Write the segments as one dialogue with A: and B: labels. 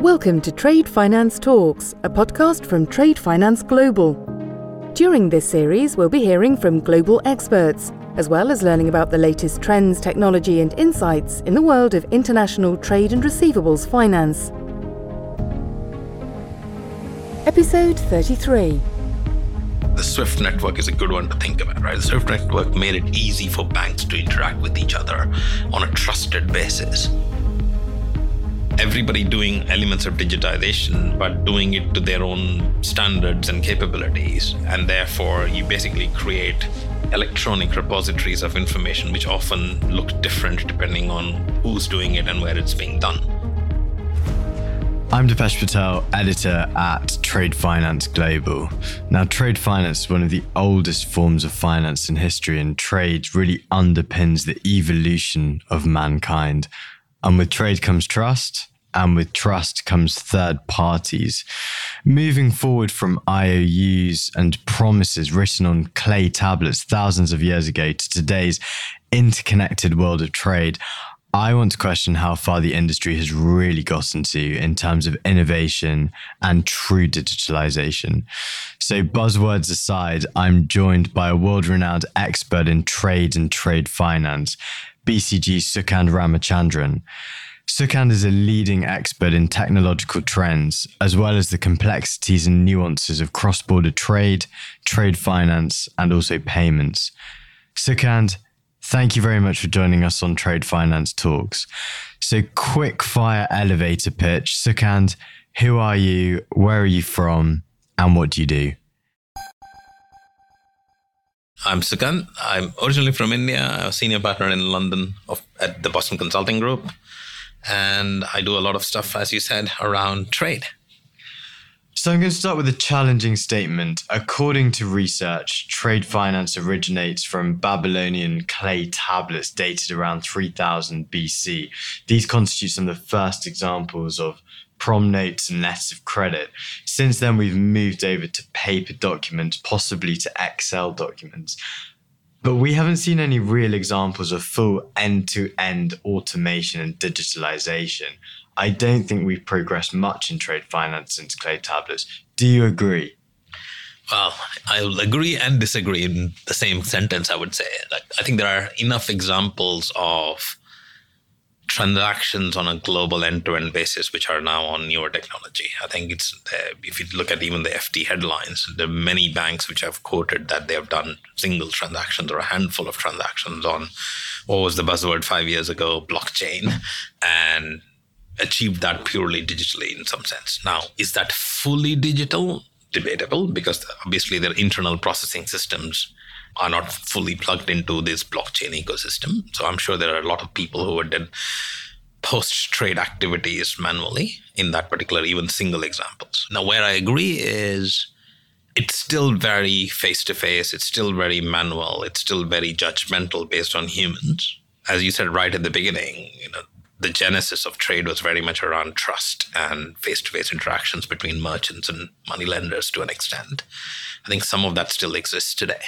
A: Welcome to Trade Finance Talks, a podcast from Trade Finance Global. During this series, we'll be hearing from global experts, as well as learning about the latest trends, technology, and insights in the world of international trade and receivables finance. Episode 33
B: the Swift network is a good one to think about, right? The Swift network made it easy for banks to interact with each other on a trusted basis everybody doing elements of digitization, but doing it to their own standards and capabilities. And therefore, you basically create electronic repositories of information, which often look different depending on who's doing it and where it's being done.
C: I'm Dipesh Patel, editor at Trade Finance Global. Now, trade finance is one of the oldest forms of finance in history, and trade really underpins the evolution of mankind. And with trade comes trust, and with trust comes third parties. Moving forward from IOUs and promises written on clay tablets thousands of years ago to today's interconnected world of trade, I want to question how far the industry has really gotten to in terms of innovation and true digitalization. So, buzzwords aside, I'm joined by a world renowned expert in trade and trade finance, BCG Sukand Ramachandran. Sukand is a leading expert in technological trends, as well as the complexities and nuances of cross border trade, trade finance, and also payments. Sukand, thank you very much for joining us on Trade Finance Talks. So, quick fire elevator pitch. Sukand, who are you? Where are you from? And what do you do?
B: I'm Sukand. I'm originally from India. I'm a senior partner in London of, at the Boston Consulting Group. And I do a lot of stuff, as you said, around trade.
C: So I'm going to start with a challenging statement. According to research, trade finance originates from Babylonian clay tablets dated around 3000 BC. These constitute some of the first examples of prom notes and letters of credit. Since then, we've moved over to paper documents, possibly to Excel documents. But we haven't seen any real examples of full end to end automation and digitalization. I don't think we've progressed much in trade finance since clay tablets. Do you agree?
B: Well, I'll agree and disagree in the same sentence, I would say. Like, I think there are enough examples of transactions on a global end-to-end basis, which are now on newer technology. I think it's uh, if you look at even the FT headlines, the many banks which have quoted that they have done single transactions or a handful of transactions on what was the buzzword five years ago, blockchain, and achieved that purely digitally in some sense. Now, is that fully digital? Debatable because obviously their internal processing systems are not fully plugged into this blockchain ecosystem. So I'm sure there are a lot of people who did post trade activities manually in that particular, even single examples. Now, where I agree is it's still very face to face, it's still very manual, it's still very judgmental based on humans. As you said right at the beginning, you know, the genesis of trade was very much around trust and face to face interactions between merchants and money lenders to an extent. I think some of that still exists today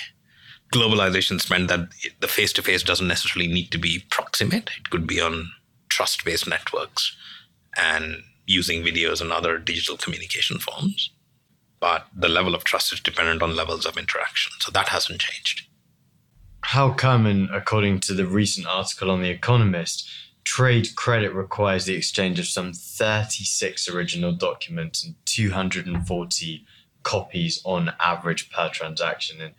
B: globalization's meant that the face to face doesn't necessarily need to be proximate. It could be on trust based networks and using videos and other digital communication forms. But the level of trust is dependent on levels of interaction. So that hasn't changed.
C: How come, and according to the recent article on The Economist, trade credit requires the exchange of some 36 original documents and 240 copies on average per transaction. And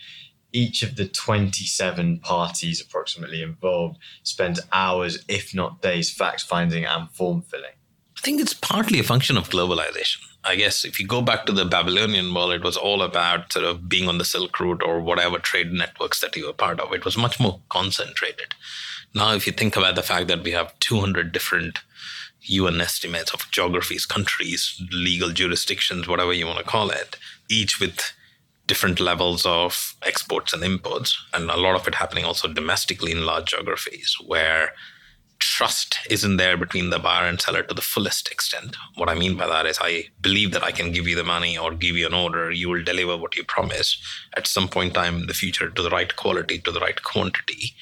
C: each of the 27 parties approximately involved spent hours, if not days, fact finding and form filling?
B: I think it's partly a function of globalization. I guess if you go back to the Babylonian world, it was all about sort of being on the Silk Route or whatever trade networks that you were part of. It was much more concentrated. Now, if you think about the fact that we have 200 different UN estimates of geographies, countries, legal jurisdictions, whatever you want to call it, each with different levels of exports and imports, and a lot of it happening also domestically in large geographies where trust isn't there between the buyer and seller to the fullest extent. What I mean by that is I believe that I can give you the money or give you an order, you will deliver what you promise at some point in time in the future to the right quality, to the right quantity.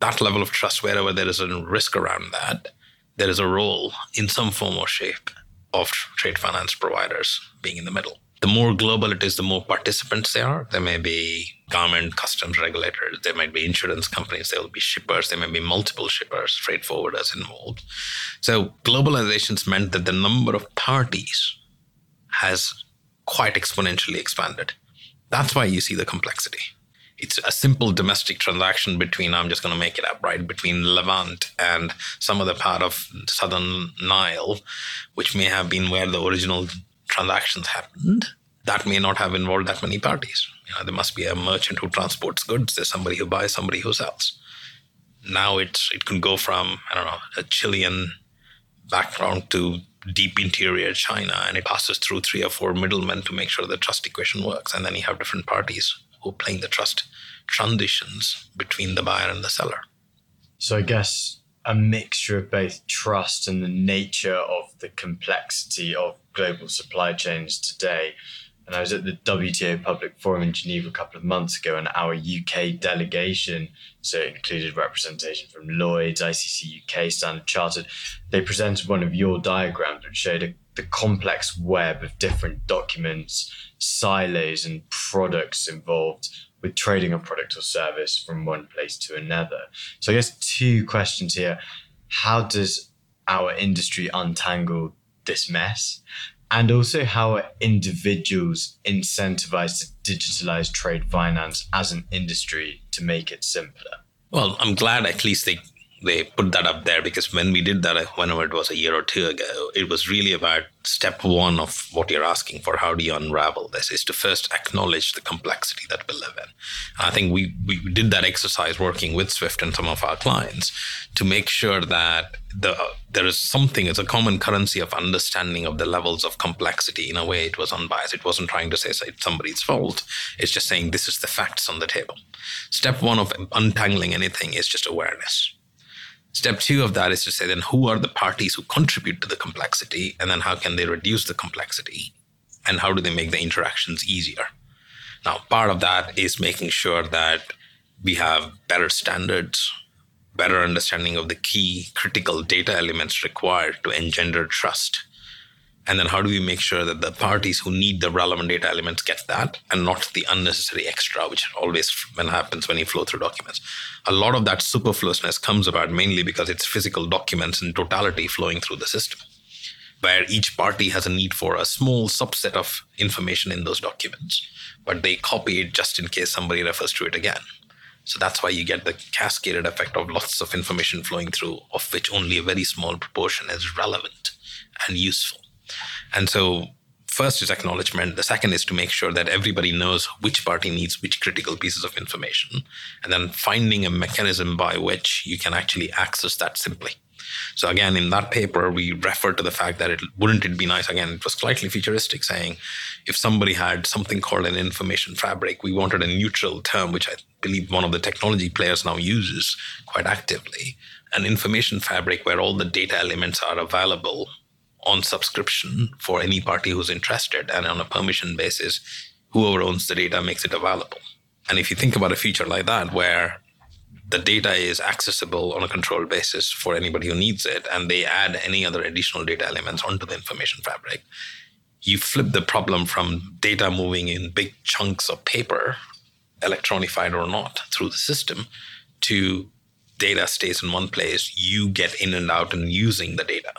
B: That level of trust, wherever there is a risk around that, there is a role in some form or shape of trade finance providers being in the middle. The more global it is, the more participants there are. There may be government, customs regulators, there might be insurance companies, there will be shippers, there may be multiple shippers, freight forwarders involved. So globalization's meant that the number of parties has quite exponentially expanded. That's why you see the complexity. It's a simple domestic transaction between, I'm just going to make it up, right, between Levant and some other part of southern Nile, which may have been where the original transactions happened. That may not have involved that many parties. You know, there must be a merchant who transports goods, there's somebody who buys, somebody who sells. Now it's it can go from, I don't know, a Chilean background to deep interior China, and it passes through three or four middlemen to make sure the trust equation works. And then you have different parties who are playing the trust transitions between the buyer and the seller.
C: So I guess a mixture of both trust and the nature of the complexity of global supply chains today. And I was at the WTO Public Forum in Geneva a couple of months ago, and our UK delegation, so it included representation from Lloyd's, ICC UK, Standard Chartered, they presented one of your diagrams which showed a, the complex web of different documents, silos, and products involved with trading a product or service from one place to another. So I guess two questions here. How does our industry untangle this mess? and also how are individuals incentivized to digitalize trade finance as an industry to make it simpler?
B: Well, I'm glad at least they they put that up there because when we did that, whenever it was a year or two ago, it was really about step one of what you're asking for. How do you unravel this? Is to first acknowledge the complexity that we live in. I think we, we did that exercise working with Swift and some of our clients to make sure that the there is something, it's a common currency of understanding of the levels of complexity. In a way, it was unbiased. It wasn't trying to say it's somebody's fault. It's just saying this is the facts on the table. Step one of untangling anything is just awareness Step two of that is to say, then who are the parties who contribute to the complexity? And then how can they reduce the complexity? And how do they make the interactions easier? Now, part of that is making sure that we have better standards, better understanding of the key critical data elements required to engender trust and then how do we make sure that the parties who need the relevant data elements get that and not the unnecessary extra, which always happens when you flow through documents. A lot of that superfluousness comes about mainly because it's physical documents in totality flowing through the system, where each party has a need for a small subset of information in those documents, but they copy it just in case somebody refers to it again. So that's why you get the cascaded effect of lots of information flowing through, of which only a very small proportion is relevant and useful. And so, first is acknowledgement. The second is to make sure that everybody knows which party needs which critical pieces of information, and then finding a mechanism by which you can actually access that simply. So again, in that paper, we refer to the fact that it wouldn't it be nice? Again, it was slightly futuristic, saying if somebody had something called an information fabric, we wanted a neutral term, which I believe one of the technology players now uses quite actively. An information fabric where all the data elements are available on subscription for any party who's interested and on a permission basis whoever owns the data makes it available. And if you think about a feature like that where the data is accessible on a controlled basis for anybody who needs it and they add any other additional data elements onto the information fabric you flip the problem from data moving in big chunks of paper electronified or not through the system to data stays in one place you get in and out and using the data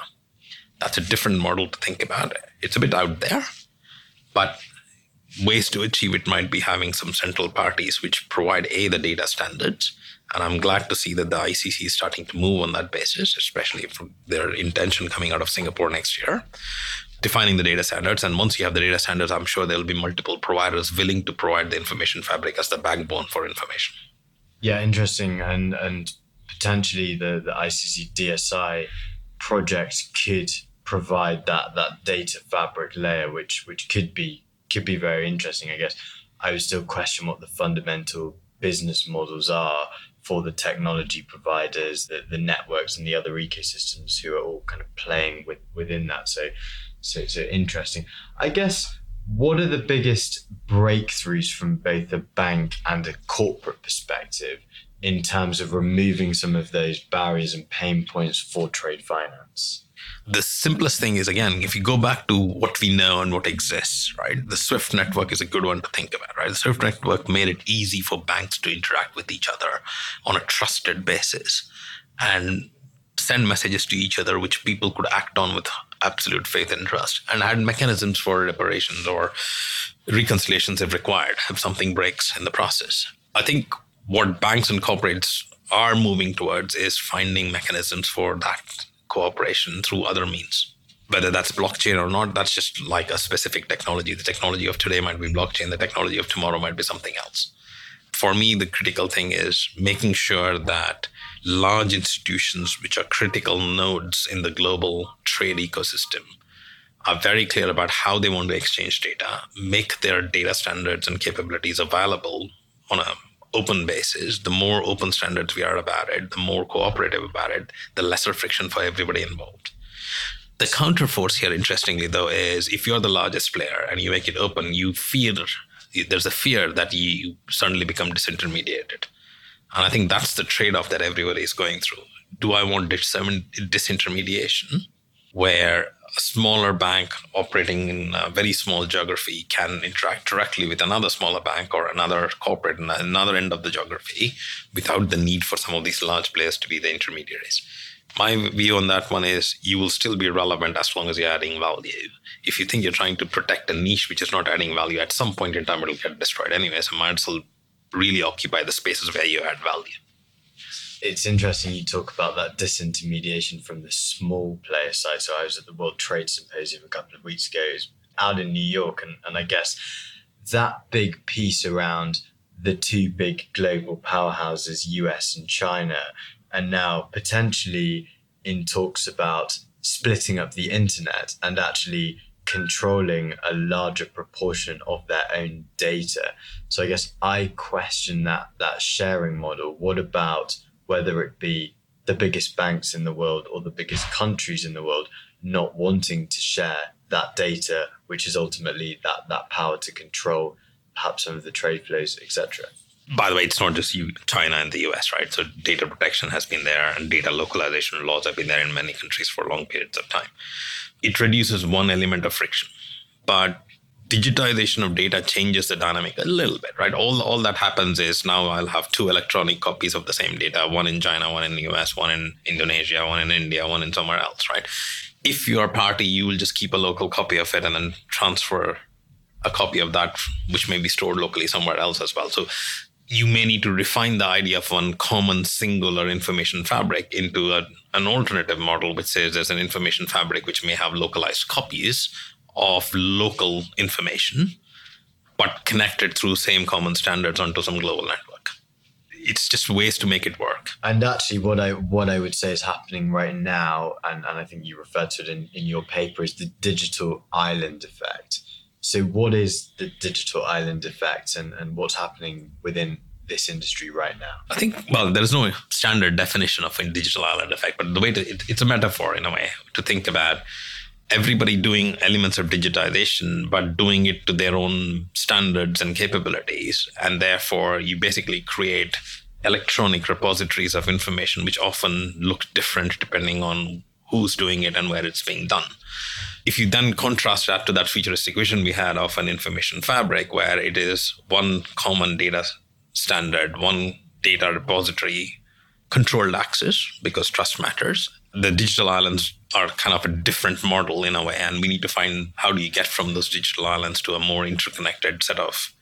B: that's a different model to think about. It's a bit out there, but ways to achieve it might be having some central parties which provide a the data standards and i'm glad to see that the icc is starting to move on that basis especially from their intention coming out of singapore next year defining the data standards. And once you have the data standards i'm sure there'll be multiple providers willing to provide the information fabric as the backbone for information.
C: Yeah interesting. And and potentially the the icc dsi project could provide that that data fabric layer, which which could be could be very interesting. I guess I would still question what the fundamental business models are for the technology providers, the, the networks, and the other ecosystems who are all kind of playing with within that. So, so so interesting. I guess what are the biggest breakthroughs from both a bank and a corporate perspective in terms of removing some of those barriers and pain points for trade finance?
B: The simplest thing is again, if you go back to what we know and what exists, right? The SWIFT network is a good one to think about, right? The SWIFT network made it easy for banks to interact with each other on a trusted basis and send messages to each other, which people could act on with absolute faith and trust, and had mechanisms for reparations or reconciliations if required if something breaks in the process. I think what banks and corporates are moving towards is finding mechanisms for that cooperation through other means. Whether that's blockchain or not, that's just like a specific technology. The technology of today might be blockchain, the technology of tomorrow might be something else. For me, the critical thing is making sure that large institutions, which are critical nodes in the global trade ecosystem, are very clear about how they want to exchange data, make their data standards and capabilities available on a open basis, the more open standards we are about it, the more cooperative about it, the lesser friction for everybody involved. The counterforce here, interestingly, though, is if you're the largest player and you make it open, you fear there's a fear that you suddenly become disintermediated. And I think that's the trade off that everybody is going through. Do I want disintermediation where a smaller bank operating in a very small geography can interact directly with another smaller bank or another corporate in another end of the geography without the need for some of these large players to be the intermediaries. My view on that one is you will still be relevant as long as you're adding value. If you think you're trying to protect a niche which is not adding value, at some point in time it'll get destroyed anyway. So might as well really occupy the spaces where you add value
C: it's interesting you talk about that disintermediation from the small player side. So I was at the World Trade Symposium a couple of weeks ago, out in New York, and, and I guess that big piece around the two big global powerhouses, US and China, and now potentially in talks about splitting up the internet and actually controlling a larger proportion of their own data. So I guess I question that that sharing model. What about whether it be the biggest banks in the world or the biggest countries in the world not wanting to share that data, which is ultimately that that power to control perhaps some of the trade flows, etc.
B: By the way, it's not just you, China and the US, right? So data protection has been there and data localization laws have been there in many countries for long periods of time. It reduces one element of friction, but digitization of data changes the dynamic a little bit, right? All, all that happens is now I'll have two electronic copies of the same data, one in China, one in the US, one in Indonesia, one in India, one in somewhere else, right? If you're a party, you will just keep a local copy of it and then transfer a copy of that, which may be stored locally somewhere else as well. So you may need to refine the idea of one common singular information fabric into a, an alternative model, which says there's an information fabric which may have localized copies of local information, but connected through same common standards onto some global network. It's just ways to make it work.
C: And actually, what I what I would say is happening right now, and, and I think you referred to it in, in your paper, is the digital island effect. So, what is the digital island effect, and, and what's happening within this industry right now?
B: I think, well, there's no standard definition of a digital island effect, but the way to, it, it's a metaphor in a way to think about everybody doing elements of digitization, but doing it to their own standards and capabilities. And therefore, you basically create electronic repositories of information, which often look different depending on who's doing it and where it's being done. If you then contrast that to that futuristic vision we had of an information fabric, where it is one common data standard, one data repository, controlled access because trust matters. The digital islands are kind of a different model in a way and we need to find how do you get from those digital islands to a more interconnected set of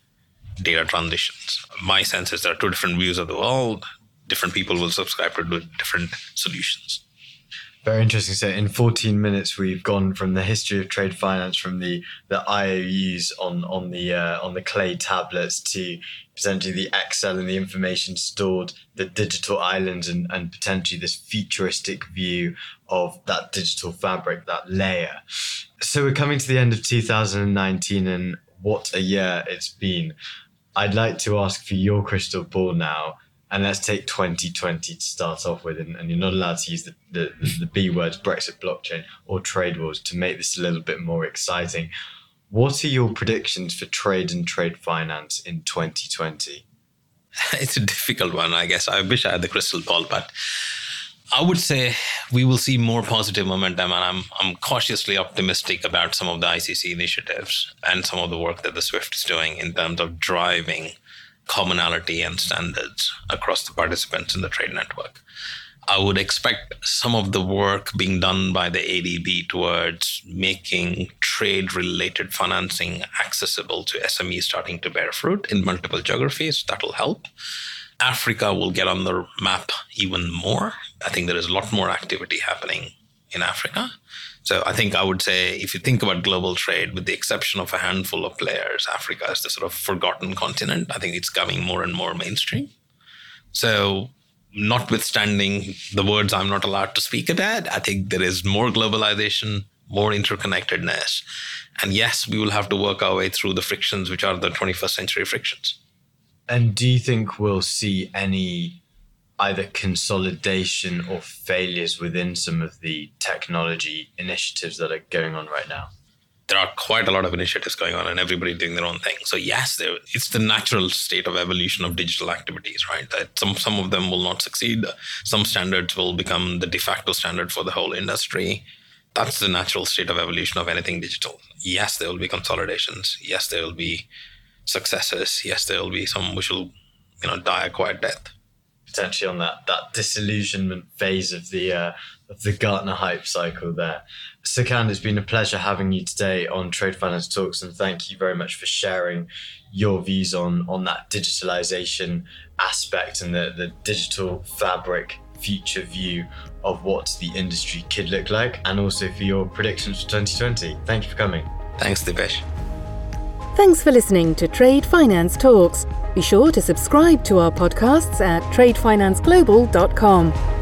B: data transitions. My sense is there are two different views of the world. Different people will subscribe to different solutions
C: very interesting. So in 14 minutes, we've gone from the history of trade finance, from the the IOUs on on the uh, on the clay tablets to potentially the Excel and the information stored, the digital islands, and and potentially this futuristic view of that digital fabric, that layer. So we're coming to the end of 2019, and what a year it's been. I'd like to ask for your crystal ball now and let's take 2020 to start off with, and, and you're not allowed to use the, the, the B words, Brexit, blockchain, or trade wars to make this a little bit more exciting. What are your predictions for trade and trade finance in 2020?
B: It's a difficult one, I guess. I wish I had the crystal ball, but I would say we will see more positive momentum, and I'm I'm cautiously optimistic about some of the ICC initiatives and some of the work that the SWIFT is doing in terms of driving commonality and standards across the participants in the trade network. I would expect some of the work being done by the ADB towards making trade related financing accessible to SMEs starting to bear fruit in multiple geographies. That'll help. Africa will get on the map even more. I think there is a lot more activity happening in Africa. So I think I would say if you think about global trade, with the exception of a handful of players, Africa is the sort of forgotten continent. I think it's coming more and more mainstream. So notwithstanding the words I'm not allowed to speak about, I think there is more globalization, more interconnectedness. And yes, we will have to work our way through the frictions, which are the 21st century frictions.
C: And do you think we'll see any either consolidation or failures within some of the technology initiatives that are going on right now?
B: There are quite a lot of initiatives going on and everybody doing their own thing. So yes, it's the natural state of evolution of digital activities, right? That some some of them will not succeed. Some standards will become the de facto standard for the whole industry. That's the natural state of evolution of anything digital. Yes, there will be consolidations. Yes, there will be successes. Yes, there will be some which will, you know, die a quiet death.
C: Potentially on that that disillusionment phase of the uh, of the Gartner hype cycle there. Sukand, it's been a pleasure having you today on Trade Finance Talks, and thank you very much for sharing your views on on that digitalization aspect and the, the digital fabric future view of what the industry could look like, and also for your predictions for 2020. Thank you for coming.
B: Thanks, Dipesh.
A: Thanks for listening to Trade Finance Talks. Be sure to subscribe to our podcasts at tradefinanceglobal.com.